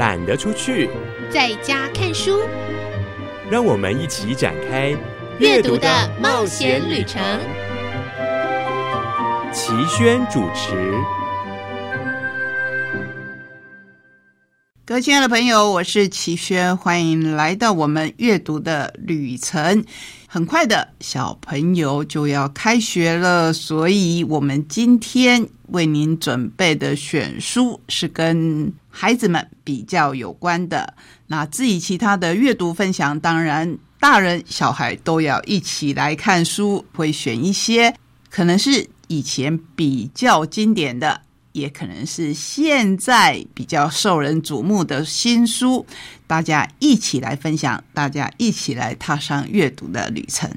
懒得出去，在家看书。让我们一起展开阅读的冒险旅程。齐轩主持。各位亲爱的朋友，我是齐轩，欢迎来到我们阅读的旅程。很快的小朋友就要开学了，所以我们今天为您准备的选书是跟孩子们比较有关的。那至于其他的阅读分享，当然大人小孩都要一起来看书，会选一些可能是以前比较经典的。也可能是现在比较受人瞩目的新书，大家一起来分享，大家一起来踏上阅读的旅程。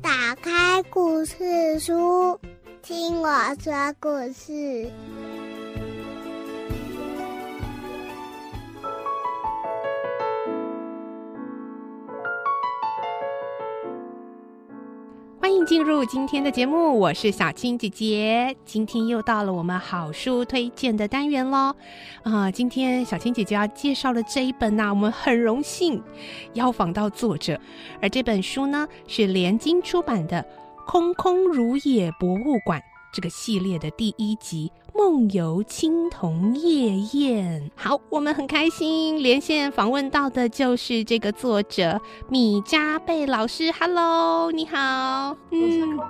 打开故事书，听我说故事。进入今天的节目，我是小青姐姐。今天又到了我们好书推荐的单元喽。啊，今天小青姐姐要介绍的这一本呢，我们很荣幸邀访到作者，而这本书呢是连经出版的《空空如也博物馆》这个系列的第一集。梦游青铜夜宴，好，我们很开心连线访问到的就是这个作者米加贝老师。Hello，你好，我是空谷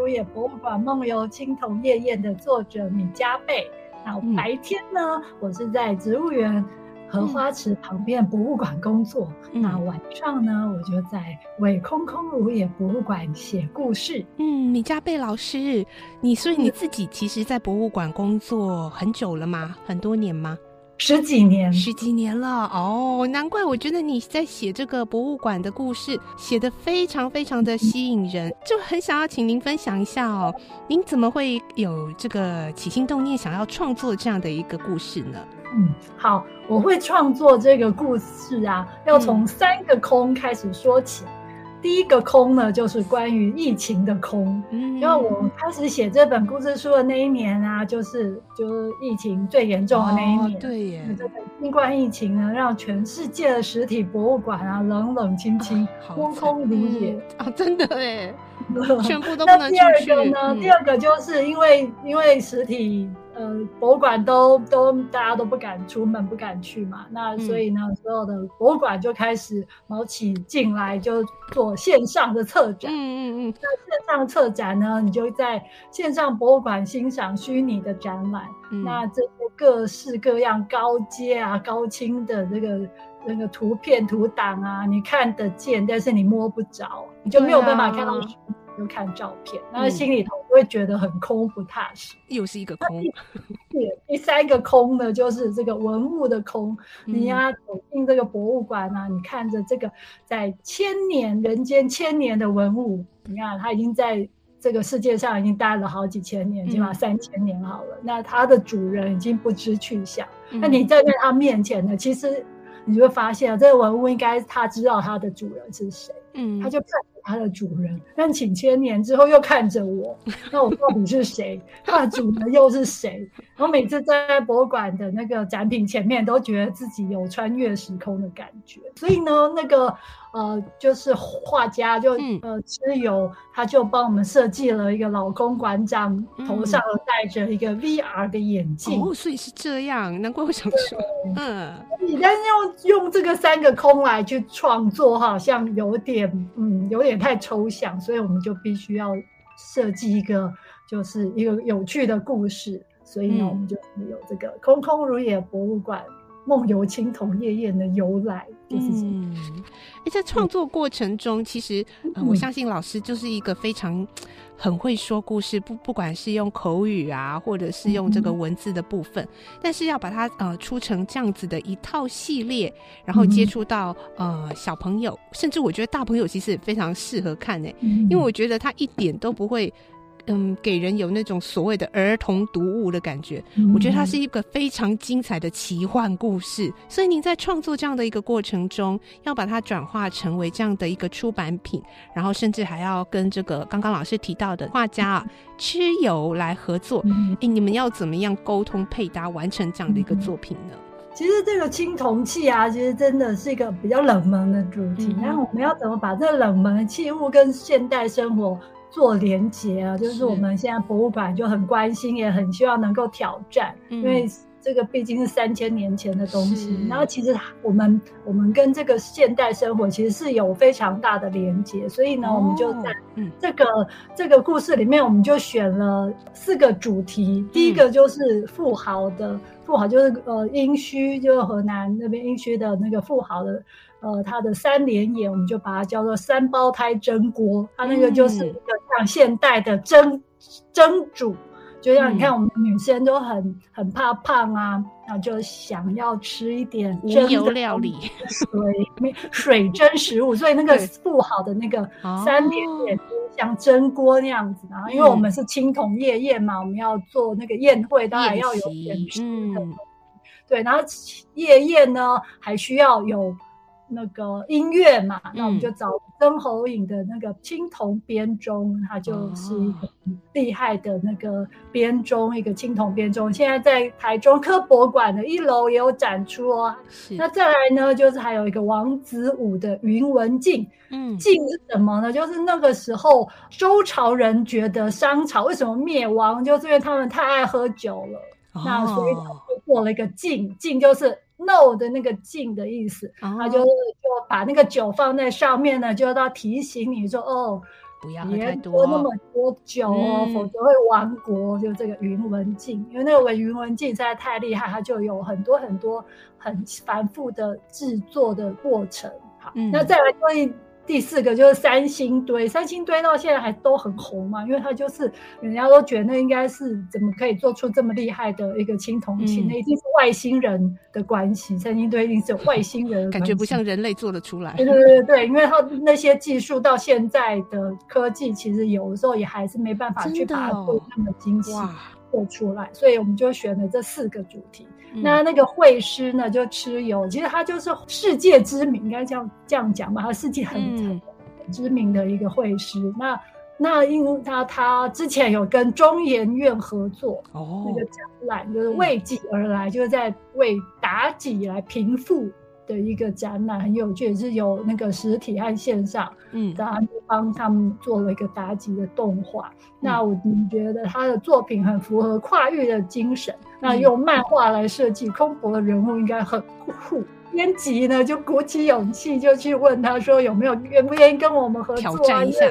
如也博物馆梦游青铜夜宴的作者米加贝。那白天呢，我是在植物园。荷花池旁边博物馆工作，那晚上呢，我就在为空空如也博物馆写故事。嗯，米加贝老师，你所以你自己其实，在博物馆工作很久了吗？很多年吗？十几年，十几年了。哦，难怪我觉得你在写这个博物馆的故事，写的非常非常的吸引人，就很想要请您分享一下哦。您怎么会有这个起心动念，想要创作这样的一个故事呢？嗯，好，我会创作这个故事啊，要从三个空开始说起。第一个空呢，就是关于疫情的空。嗯，因为我开始写这本故事书的那一年啊，就是就是疫情最严重的那一年。对耶，这个新冠疫情呢，让全世界的实体博物馆啊冷冷清清，空空如也啊，真的哎，全部都不能第二个呢？第二个就是因为因为实体。呃，博物馆都都大家都不敢出门，不敢去嘛。那所以呢，所有的博物馆就开始毛起进来，就做线上的策展。嗯嗯嗯。那线上策展呢，你就在线上博物馆欣赏虚拟的展览。那这些各式各样、高阶啊、高清的这个那个图片图档啊，你看得见，但是你摸不着，你就没有办法看到。就看照片，那心里头会觉得很空不踏实，又是一个空。对，第三个空呢，就是这个文物的空。你要走进这个博物馆啊，你看着这个在千年人间千年的文物，你看它已经在这个世界上已经待了好几千年，起码三千年好了。那它的主人已经不知去向。那你站在他面前呢，其实你就会发现，这个文物应该他知道它的主人是谁。嗯，他就看。它的主人，但请千年之后又看着我，那我到底是谁？它的主人又是谁？我每次站在博物馆的那个展品前面，都觉得自己有穿越时空的感觉。所以呢，那个。呃，就是画家就呃，蚩尤他就帮我们设计了一个老公馆长头上戴着一个 VR 的眼镜哦，所以是这样，难怪我想说，嗯，你但是用用这个三个空来去创作，好像有点嗯，有点太抽象，所以我们就必须要设计一个就是一个有趣的故事，所以呢，我们就有这个空空如也博物馆。梦游青铜夜宴的由来，嗯，哎在创作过程中，其实我相信老师就是一个非常很会说故事，不不管是用口语啊，或者是用这个文字的部分，但是要把它呃出成这样子的一套系列，然后接触到呃小朋友，甚至我觉得大朋友其实也非常适合看呢，因为我觉得他一点都不会。嗯，给人有那种所谓的儿童读物的感觉。嗯我觉得它是一个非常精彩的奇幻故事。所以您在创作这样的一个过程中，要把它转化成为这样的一个出版品，然后甚至还要跟这个刚刚老师提到的画家啊蚩尤来合作。嗯哎，你们要怎么样沟通配搭，完成这样的一个作品呢？其实这个青铜器啊，其实真的是一个比较冷门的主题嗯。那、我们要怎么把这冷门的器物跟现代生活做连结啊？就是是我们现在博物馆就很关心，也很希望能够挑战，嗯因为这个毕竟是三千年前的东西。然后其实我们我们跟这个现代生活其实是有非常大的连接，所以呢，我们就在这个这个故事里面，我们就选了四个主题。第一个就是富豪的，富豪就是呃殷墟，就是河南那边殷墟的那个富豪的，呃，他的三连眼，我们就把它叫做三胞胎蒸锅。它那个就是一个像现代的蒸蒸煮。就像你看，我们女生都很很怕胖啊，然后就想要吃一点无蒸的油料理水水蒸食物，所以那个对富豪的那个哦三点像蒸锅那样子。然后，因为嗯我们是青铜夜宴嘛，我们要做那个宴会，当然要有宴席点吃的。嗯对，然后夜宴呢还需要有那个音乐嘛，那我们就找曾侯乙的那个青铜编钟，它就是一个很厉害的那个编钟，一个青铜编钟，现在在台中科博馆的一楼也有展出哦。那再来呢，就是还有一个王子武的云纹镜，嗯镜是什么呢？就是那个时候周朝人觉得商朝为什么灭亡，就是因为他们太爱喝酒了。那所以就做了一个镜，镜就是 no 的那个敬的意思，哦他就就把那个酒放在上面呢，就要提醒你说哦，不要喝别太多喝那么多酒哦，嗯否则会亡国。就这个云文镜，因为那个云文镜实在太厉害，它就有很多很多很繁复的制作的过程。好，嗯那再来关于第四个就是三星堆，三星堆到现在还都很红嘛，因为它就是人家都觉得那应该是怎么可以做出这么厉害的一个青铜器，嗯那一定是外星人的关系，三星堆一定是有外星人的 感觉不像人类做得出来。对对对对，因为它那些技术到现在的科技，其实有的时候也还是没办法去把它哦做那么精细，做出来，所以我们就选了这四个主题。嗯。那那个会师呢，就蚩尤，其实他就是世界知名，应该这样这样讲吧，他世界很、嗯。很知名的一个会师。那那因为他他之前有跟中研院合作，哦。那个展览就是为己而来，就是在为妲己来平复的一个展览，很有趣，也是有那个实体和线上，嗯然后就帮他们做了一个妲己的动画。嗯那我觉得他的作品很符合跨域的精神，那嗯用漫画来设计空博的人物应该很酷。编辑呢就鼓起勇气就去问他说有没有愿不愿意跟我们合作、啊，挑战一下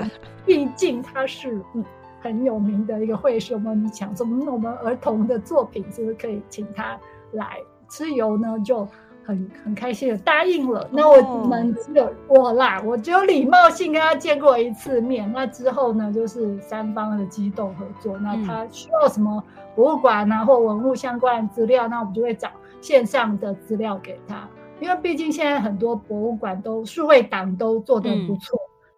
毕竟他是嗯很有名的一个会师，我们想说，嗯，我们儿童的作品是不是可以请他来？蚩尤呢就很很开心的答应了。那我们只有我啦，我只有礼貌性跟他见过一次面。那之后呢，就是三方的机动合作。那他需要什么博物馆啊或文物相关的资料，那我们就会找线上的资料给他。因为毕竟现在很多博物馆都数位档都做得不错。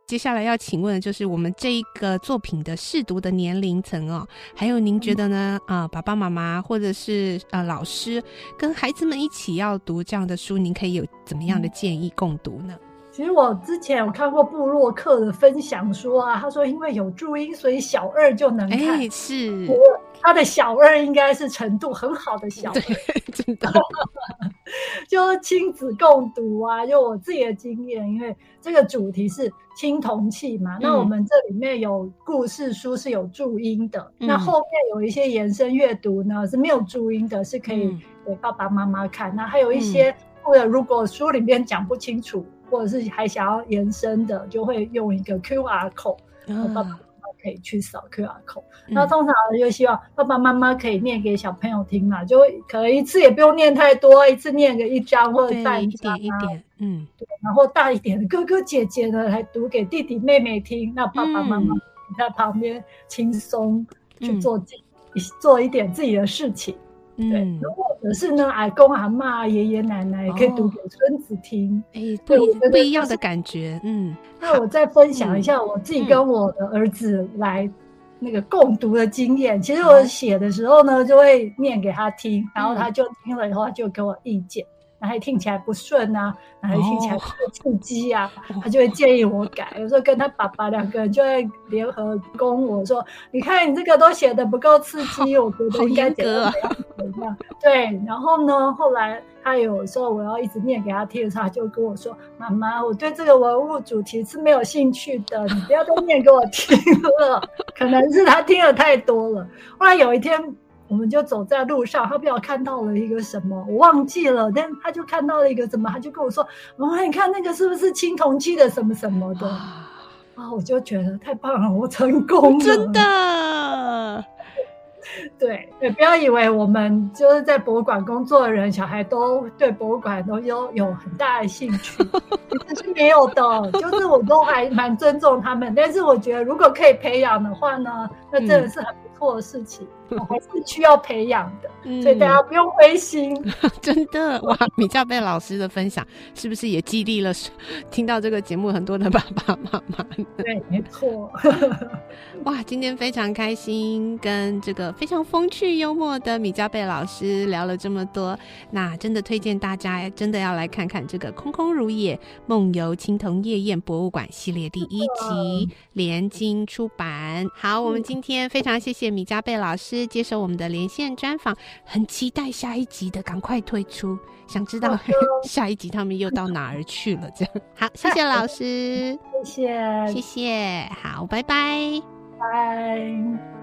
接下来要请问的就是我们这一个作品的试读的年龄层哦，还有您觉得呢？啊、爸爸妈妈或者是呃老师跟孩子们一起要读这样的书，您可以有怎么样的建议共读呢？其实我之前有看过布洛克的分享说啊，他说因为有注音，所以小二就能看。哎，是，他的小二应该是程度很好的小二，对，真的，就是亲子共读啊。就我自己的经验，因为这个主题是青铜器嘛，那我们这里面有故事书是有注音的，嗯。那后面有一些延伸阅读呢是没有注音的，是可以嗯。给爸爸妈妈看。那还有一些，或者如果书里面讲不清楚，或者是还想要延伸的，就会用一个 QR code，然后爸爸妈啊妈可以去扫 QR code。嗯。那通常就希望爸爸妈妈可以念给小朋友听嘛，就会可能一次也不用念太多，一次念个一张或者带，一点一点，嗯，然后大一点的哥哥姐姐呢来读给弟弟妹妹听，那爸爸妈妈嗯。在旁边轻松去嗯。做自己、做一点自己的事情。对，嗯，或者是呢，阿公阿妈、爷爷奶奶也可以读哦给孙子听。哎，不不一样的感觉，嗯，那我再分享一下我自己跟我的儿子来那个共读的经验。其实我写的时候呢，就会念给他听，然后他就听了以后就给我意见。哪里听起来不顺啊？哪里听起来不刺激啊？他就会建议我改。有时候跟他爸爸两个人就会联合攻我说：“你看你这个都写的不够刺激，我觉得应该怎样怎样。”对，然后呢，后来他有时候我要一直念给他听的时候，他就跟我说：“妈妈，我对这个文物主题是没有兴趣的，你不要再念给我听了。”可能是他听了太多了。后来有一天。我们就走在路上，他不知道看到了一个什么，我忘记了，但他就看到了一个什么，他就跟我说：“妈妈，你看那个是不是青铜器的什么什么的？”啊，我就觉得太棒了，我成功了，真的。对对，不要以为我们就是在博物馆工作的人，小孩都对博物馆都有有很大的兴趣，其实是没有的。就是我都还蛮尊重他们，但是我觉得如果可以培养的话呢，那真的是很不错的事情。还是需要培养的，所以大家不用灰心。真的哇，米加贝老师的分享是不是也激励了听到这个节目很多的爸爸妈妈？对，没错。哇，今天非常开心，跟这个非常风趣幽默的米加贝老师聊了这么多。那真的推荐大家，真的要来看看这个《空空如也梦游青铜夜宴博物馆》系列第一集，联经出版。好，我们今天非常谢谢米加贝老师。接受我们的连线专访，很期待下一集的赶快推出，想知道 下一集他们又到哪儿去了？这样好，谢谢老师，谢谢，谢谢，好，拜拜，拜。